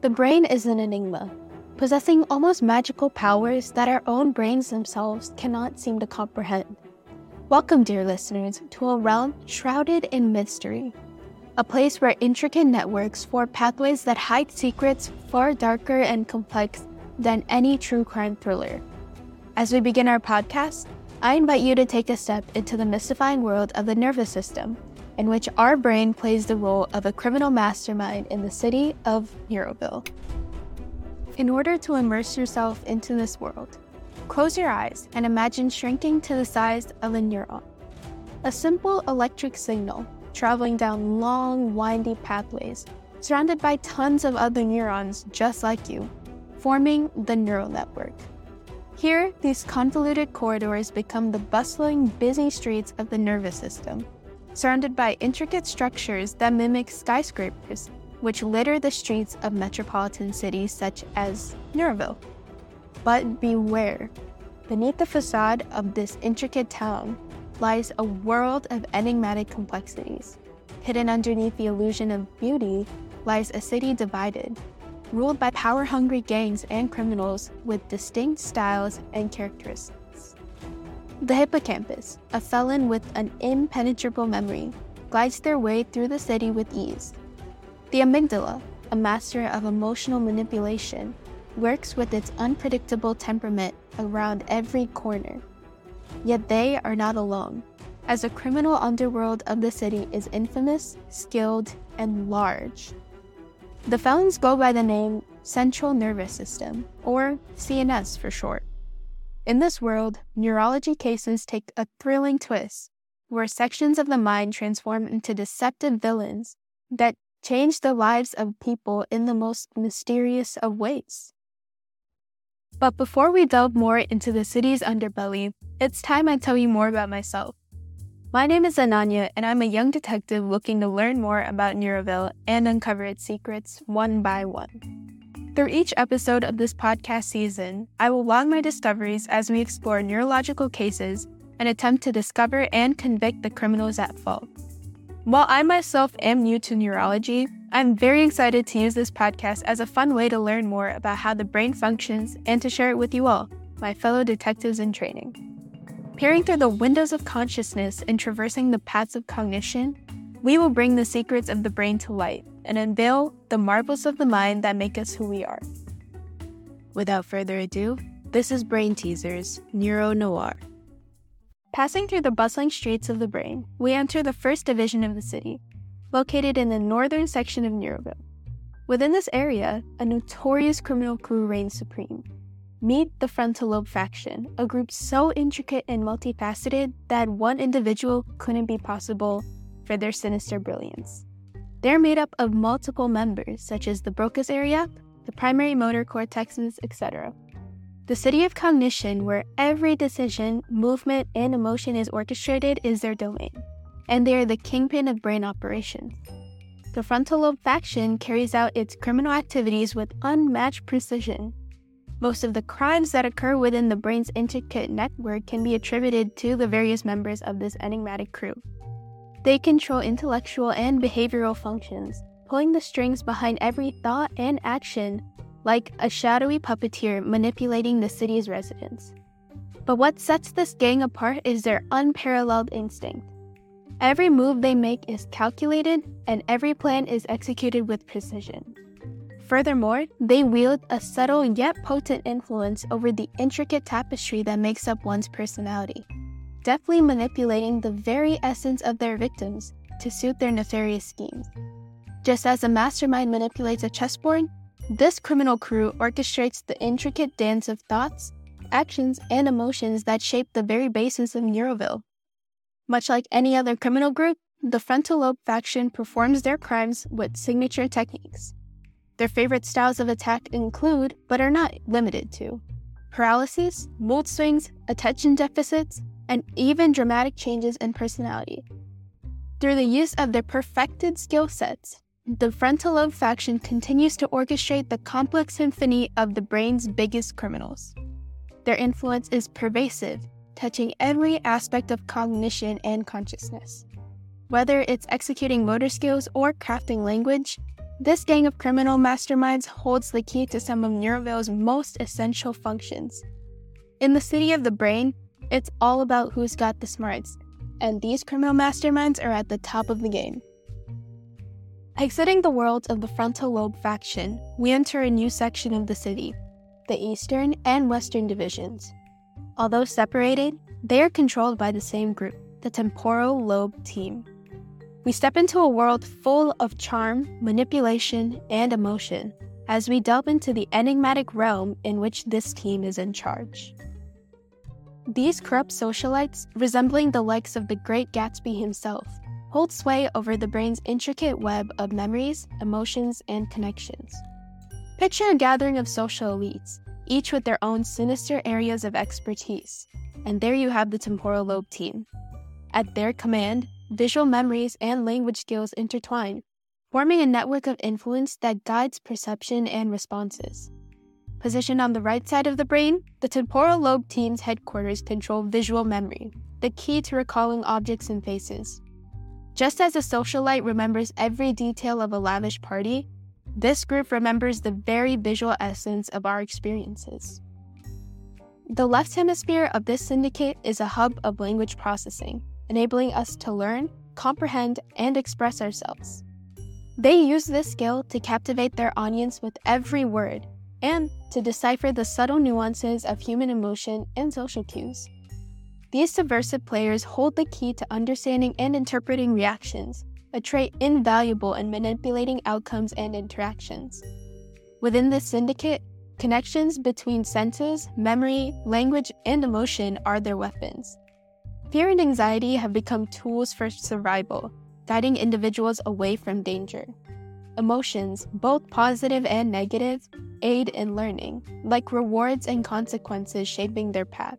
The brain is an enigma, possessing almost magical powers that our own brains themselves cannot seem to comprehend. Welcome, dear listeners, to a realm shrouded in mystery, a place where intricate networks form pathways that hide secrets far darker and complex than any true crime thriller. As we begin our podcast, I invite you to take a step into the mystifying world of the nervous system, in which our brain plays the role of a criminal mastermind in the city of Neuroville. In order to immerse yourself into this world, close your eyes and imagine shrinking to the size of a neuron. A simple electric signal traveling down long, windy pathways, surrounded by tons of other neurons just like you, forming the neural network. Here, these convoluted corridors become the bustling, busy streets of the nervous system, surrounded by intricate structures that mimic skyscrapers, which litter the streets of metropolitan cities such as Neuroville. But beware, beneath the facade of this intricate town lies a world of enigmatic complexities. Hidden underneath the illusion of beauty lies a city divided, ruled by power hungry gangs and criminals with distinct styles and characteristics. The hippocampus, a felon with an impenetrable memory, glides their way through the city with ease. The amygdala, a master of emotional manipulation, works with its unpredictable temperament around every corner. Yet they are not alone, as the criminal underworld of the city is infamous, skilled, and large. The felons go by the name Central Nervous System, or CNS for short. In this world, neurology cases take a thrilling twist, where sections of the mind transform into deceptive villains that change the lives of people in the most mysterious of ways. But before we delve more into the city's underbelly, it's time I tell you more about myself. My name is Ananya, and I'm a young detective looking to learn more about Neuroville and uncover its secrets one by one. Through each episode of this podcast season, I will log my discoveries as we explore neurological cases and attempt to discover and convict the criminals at fault. While I myself am new to neurology, I'm very excited to use this podcast as a fun way to learn more about how the brain functions and to share it with you all, my fellow detectives in training. Peering through the windows of consciousness and traversing the paths of cognition, we will bring the secrets of the brain to light and unveil the marvels of the mind that make us who we are. Without further ado, this is Brain Teasers Neuro Noir. Passing through the bustling streets of the brain, we enter the first division of the city, located in the northern section of Neuroville. Within this area, a notorious criminal crew reigns supreme Meet the frontal lobe faction, a group so intricate and multifaceted that one individual couldn't be possible for their sinister brilliance. They're made up of multiple members, such as the Broca's area, the primary motor cortexes, etc. The city of cognition, where every decision, movement, and emotion is orchestrated, is their domain, and they are the kingpin of brain operations. The frontal lobe faction carries out its criminal activities with unmatched precision, most of the crimes that occur within the brain's intricate network can be attributed to the various members of this enigmatic crew. They control intellectual and behavioral functions, pulling the strings behind every thought and action, like a shadowy puppeteer manipulating the city's residents. But what sets this gang apart is their unparalleled instinct. Every move they make is calculated, and every plan is executed with precision. Furthermore, they wield a subtle yet potent influence over the intricate tapestry that makes up one's personality, deftly manipulating the very essence of their victims to suit their nefarious schemes. Just as a mastermind manipulates a chessboard, this criminal crew orchestrates the intricate dance of thoughts, actions, and emotions that shape the very basis of Neuroville. Much like any other criminal group, the frontal lobe faction performs their crimes with signature techniques. Their favorite styles of attack include, but are not limited to, paralysis, mood swings, attention deficits, and even dramatic changes in personality. Through the use of their perfected skill sets, the frontal lobe faction continues to orchestrate the complex symphony of the brain's biggest criminals. Their influence is pervasive, touching every aspect of cognition and consciousness. Whether it's executing motor skills or crafting language, This gang of criminal masterminds holds the key to some of Neuroville's most essential functions. In the city of the brain, it's all about who's got the smarts, and these criminal masterminds are at the top of the game. Exiting the world of the frontal lobe faction, we enter a new section of the city, the Eastern and Western divisions. Although separated, they are controlled by the same group, the temporal lobe team. We step into a world full of charm, manipulation, and emotion as we delve into the enigmatic realm in which this team is in charge. These corrupt socialites, resembling the likes of the great Gatsby himself, hold sway over the brain's intricate web of memories, emotions, and connections. Picture a gathering of social elites, each with their own sinister areas of expertise, and there you have the temporal lobe team. At their command, visual memories and language skills intertwine, forming a network of influence that guides perception and responses. Positioned on the right side of the brain, the temporal lobe team's headquarters control visual memory, the key to recalling objects and faces. Just as a socialite remembers every detail of a lavish party, this group remembers the very visual essence of our experiences. The left hemisphere of this syndicate is a hub of language processing, enabling us to learn, comprehend, and express ourselves. They use this skill to captivate their audience with every word and to decipher the subtle nuances of human emotion and social cues. These subversive players hold the key to understanding and interpreting reactions, a trait invaluable in manipulating outcomes and interactions. Within this syndicate, connections between senses, memory, language, and emotion are their weapons. Fear and anxiety have become tools for survival, guiding individuals away from danger. Emotions, both positive and negative, aid in learning, like rewards and consequences shaping their path.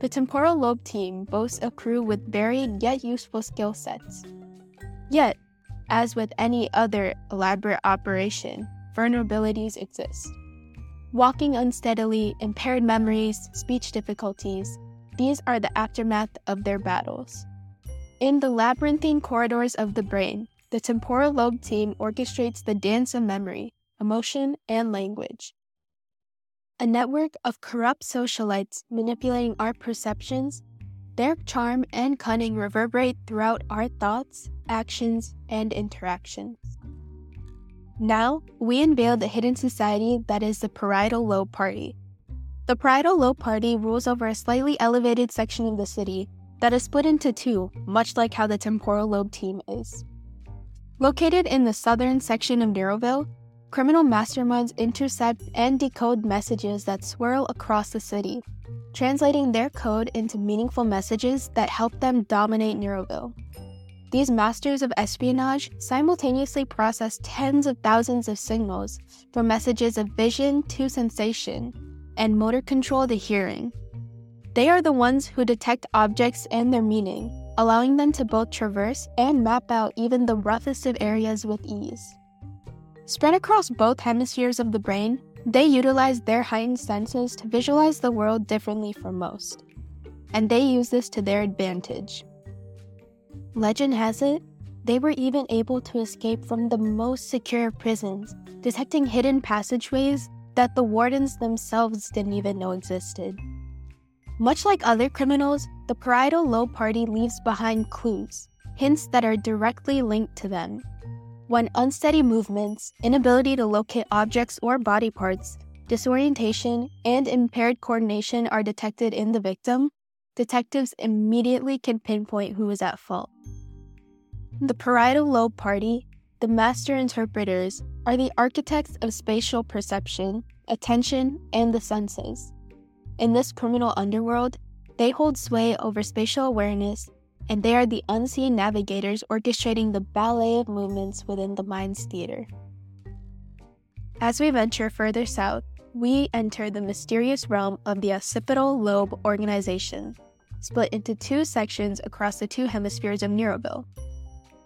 The temporal lobe team boasts a crew with varied yet useful skill sets. Yet, as with any other elaborate operation, vulnerabilities exist. Walking unsteadily, impaired memories, speech difficulties, these are the aftermath of their battles. In the labyrinthine corridors of the brain, the temporal lobe team orchestrates the dance of memory, emotion, and language. A network of corrupt socialites manipulating our perceptions, their charm and cunning reverberate throughout our thoughts, actions, and interactions. Now, we unveil the hidden society that is the Parietal Lobe Party. The Parietal Lobe Party rules over a slightly elevated section of the city that is split into two, much like how the temporal lobe team is. Located in the southern section of Neuroville, criminal masterminds intercept and decode messages that swirl across the city, translating their code into meaningful messages that help them dominate Neuroville. These masters of espionage simultaneously process tens of thousands of signals, from messages of vision to sensation, and motor control the hearing. They are the ones who detect objects and their meaning, allowing them to both traverse and map out even the roughest of areas with ease. Spread across both hemispheres of the brain, they utilize their heightened senses to visualize the world differently from most. And they use this to their advantage. Legend has it, they were even able to escape from the most secure prisons, detecting hidden passageways that the wardens themselves didn't even know existed. Much like other criminals, the parietal lobe party leaves behind clues, hints that are directly linked to them, when unsteady movements, inability to locate objects or body parts, disorientation, and impaired coordination are detected in the victim, detectives immediately can pinpoint who is at fault. The parietal lobe party, the master interpreters, are the architects of spatial perception, attention, and the senses. In this criminal underworld, they hold sway over spatial awareness and they are the unseen navigators orchestrating the ballet of movements within the mind's theater. As we venture further south, we enter the mysterious realm of the occipital lobe organization, split into two sections across the two hemispheres of Neuroville.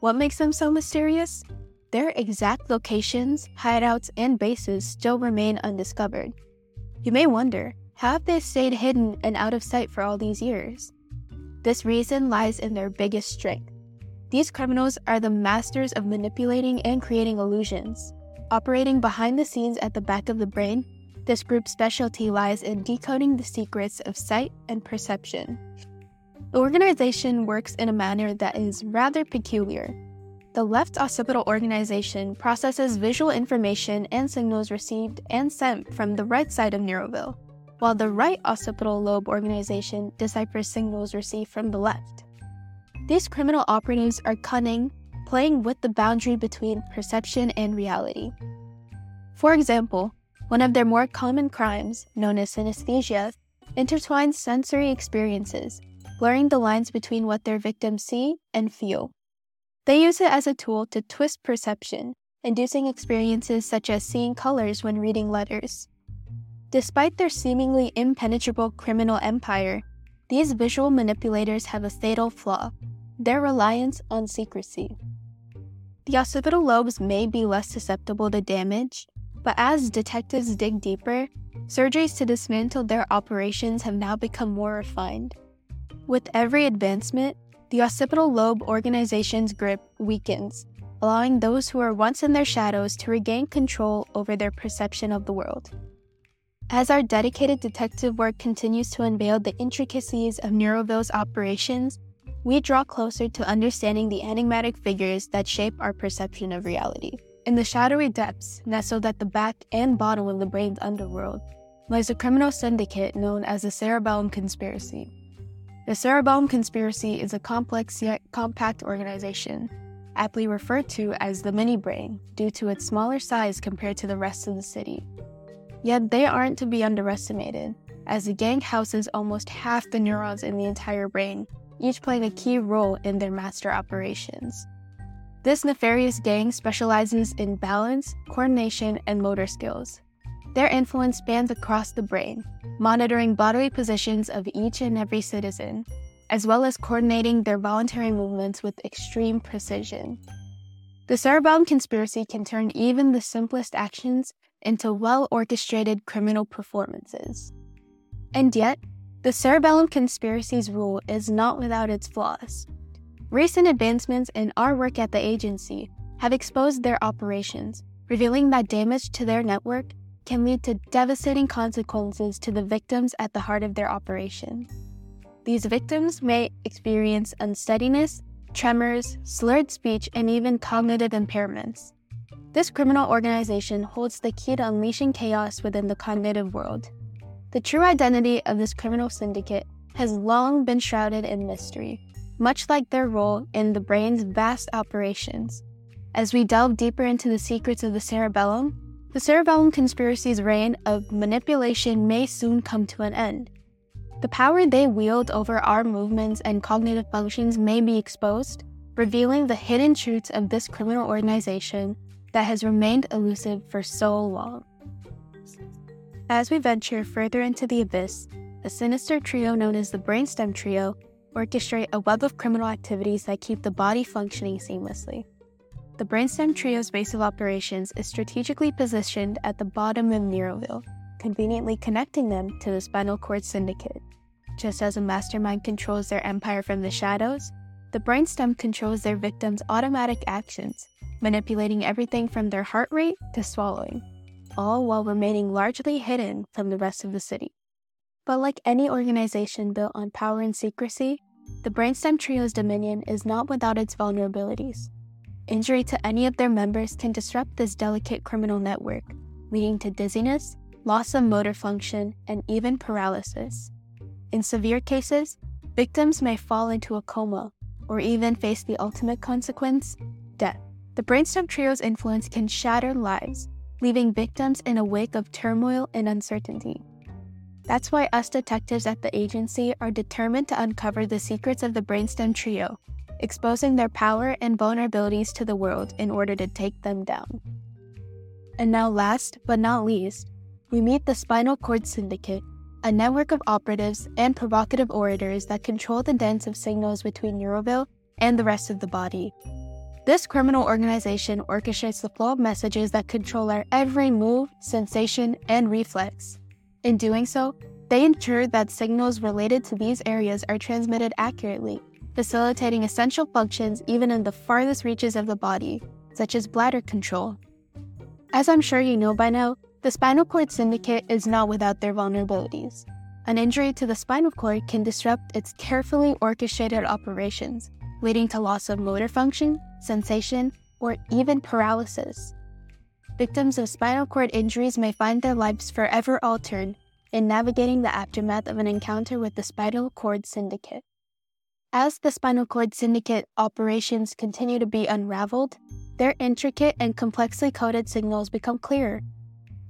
What makes them so mysterious? Their exact locations, hideouts, and bases still remain undiscovered. You may wonder, have they stayed hidden and out of sight for all these years? This reason lies in their biggest strength These criminals are the masters of manipulating and creating illusions. Operating behind the scenes at the back of the brain, this group's specialty lies in decoding the secrets of sight and perception. The organization works in a manner that is rather peculiar. The left occipital organization processes visual information and signals received and sent from the right side of neuroville, while the right occipital lobe organization deciphers signals received from the left. These criminal operatives are cunning, playing with the boundary between perception and reality. For example, one of their more common crimes, known as synesthesia, intertwines sensory experiences, blurring the lines between what their victims see and feel. They use it as a tool to twist perception, inducing experiences such as seeing colors when reading letters. Despite their seemingly impenetrable criminal empire, these visual manipulators have a fatal flaw their reliance on secrecy. The occipital lobes may be less susceptible to damage, but as detectives dig deeper, surgeries to dismantle their operations have now become more refined. With every advancement, the occipital lobe organization's grip weakens, allowing those who were once in their shadows to regain control over their perception of the world. As our dedicated detective work continues to unveil the intricacies of Neuroville's operations, we draw closer to understanding the enigmatic figures that shape our perception of reality. In the shadowy depths, nestled at the back and bottom of the brain's underworld, lies a criminal syndicate known as the Cerebellum Conspiracy. The Cerebellum Conspiracy is a complex yet compact organization, aptly referred to as the mini brain due to its smaller size compared to the rest of the city. Yet they aren't to be underestimated, as the gang houses almost half the neurons in the entire brain each playing a key role in their master operations. This nefarious gang specializes in balance, coordination, and motor skills. Their influence spans across the brain, monitoring bodily positions of each and every citizen, as well as coordinating their voluntary movements with extreme precision. The cerebellum conspiracy can turn even the simplest actions into well orchestrated criminal performances. And yet, the cerebellum conspiracy's rule is not without its flaws. Recent advancements in our work at the agency have exposed their operations, revealing that damage to their network can lead to devastating consequences to the victims at the heart of their operation. These victims may experience unsteadiness, tremors, slurred speech, and even cognitive impairments. This criminal organization holds the key to unleashing chaos within the cognitive world. The true identity of this criminal syndicate has long been shrouded in mystery, much like their role in the brain's vast operations. As we delve deeper into the secrets of the cerebellum, the cerebellum conspiracy's reign of manipulation may soon come to an end. The power they wield over our movements and cognitive functions may be exposed, revealing the hidden truths of this criminal organization that has remained elusive for so long. As we venture further into the abyss, a sinister trio known as the Brainstem Trio orchestrate a web of criminal activities that keep the body functioning seamlessly. The Brainstem Trio's base of operations is strategically positioned at the bottom of Neuroville, conveniently connecting them to the Spinal Cord Syndicate. Just as a mastermind controls their empire from the shadows, the brainstem controls their victims' automatic actions, manipulating everything from their heart rate to swallowing all while remaining largely hidden from the rest of the city. But like any organization built on power and secrecy, the Brainstem Trio's dominion is not without its vulnerabilities. Injury to any of their members can disrupt this delicate criminal network, leading to dizziness, loss of motor function, and even paralysis. In severe cases, victims may fall into a coma or even face the ultimate consequence death. The Brainstem Trio's influence can shatter lives, leaving victims in a wake of turmoil and uncertainty. That's why us detectives at the agency are determined to uncover the secrets of the Brainstem Trio, exposing their power and vulnerabilities to the world in order to take them down. And now, last but not least, we meet the Spinal Cord Syndicate, a network of operatives and provocative orators that control the dance of signals between Neuroville and the rest of the body, this criminal organization orchestrates the flow of messages that control our every move, sensation, and reflex. In doing so, they ensure that signals related to these areas are transmitted accurately, facilitating essential functions even in the farthest reaches of the body, such as bladder control. As I'm sure you know by now, the spinal cord syndicate is not without their vulnerabilities. An injury to the spinal cord can disrupt its carefully orchestrated operations, leading to loss of motor function, sensation, or even paralysis. Victims of spinal cord injuries may find their lives forever altered in navigating the aftermath of an encounter with the spinal cord syndicate. As the spinal cord syndicate operations continue to be unraveled, their intricate and complexly coded signals become clearer.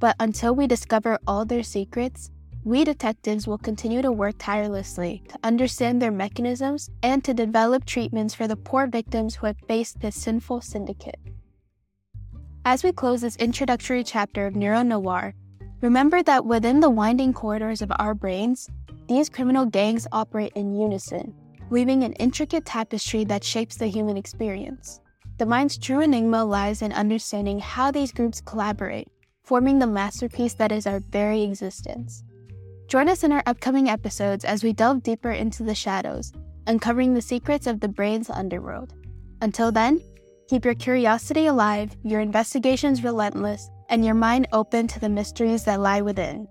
But until we discover all their secrets, we detectives will continue to work tirelessly to understand their mechanisms and to develop treatments for the poor victims who have faced this sinful syndicate. As we close this introductory chapter of Neuro Noir, remember that within the winding corridors of our brains, these criminal gangs operate in unison, weaving an intricate tapestry that shapes the human experience. The mind's true enigma lies in understanding how these groups collaborate, forming the masterpiece that is our very existence. Join us in our upcoming episodes as we delve deeper into the shadows, uncovering the secrets of the brain's underworld. Until then, keep your curiosity alive, your investigations relentless, and your mind open to the mysteries that lie within.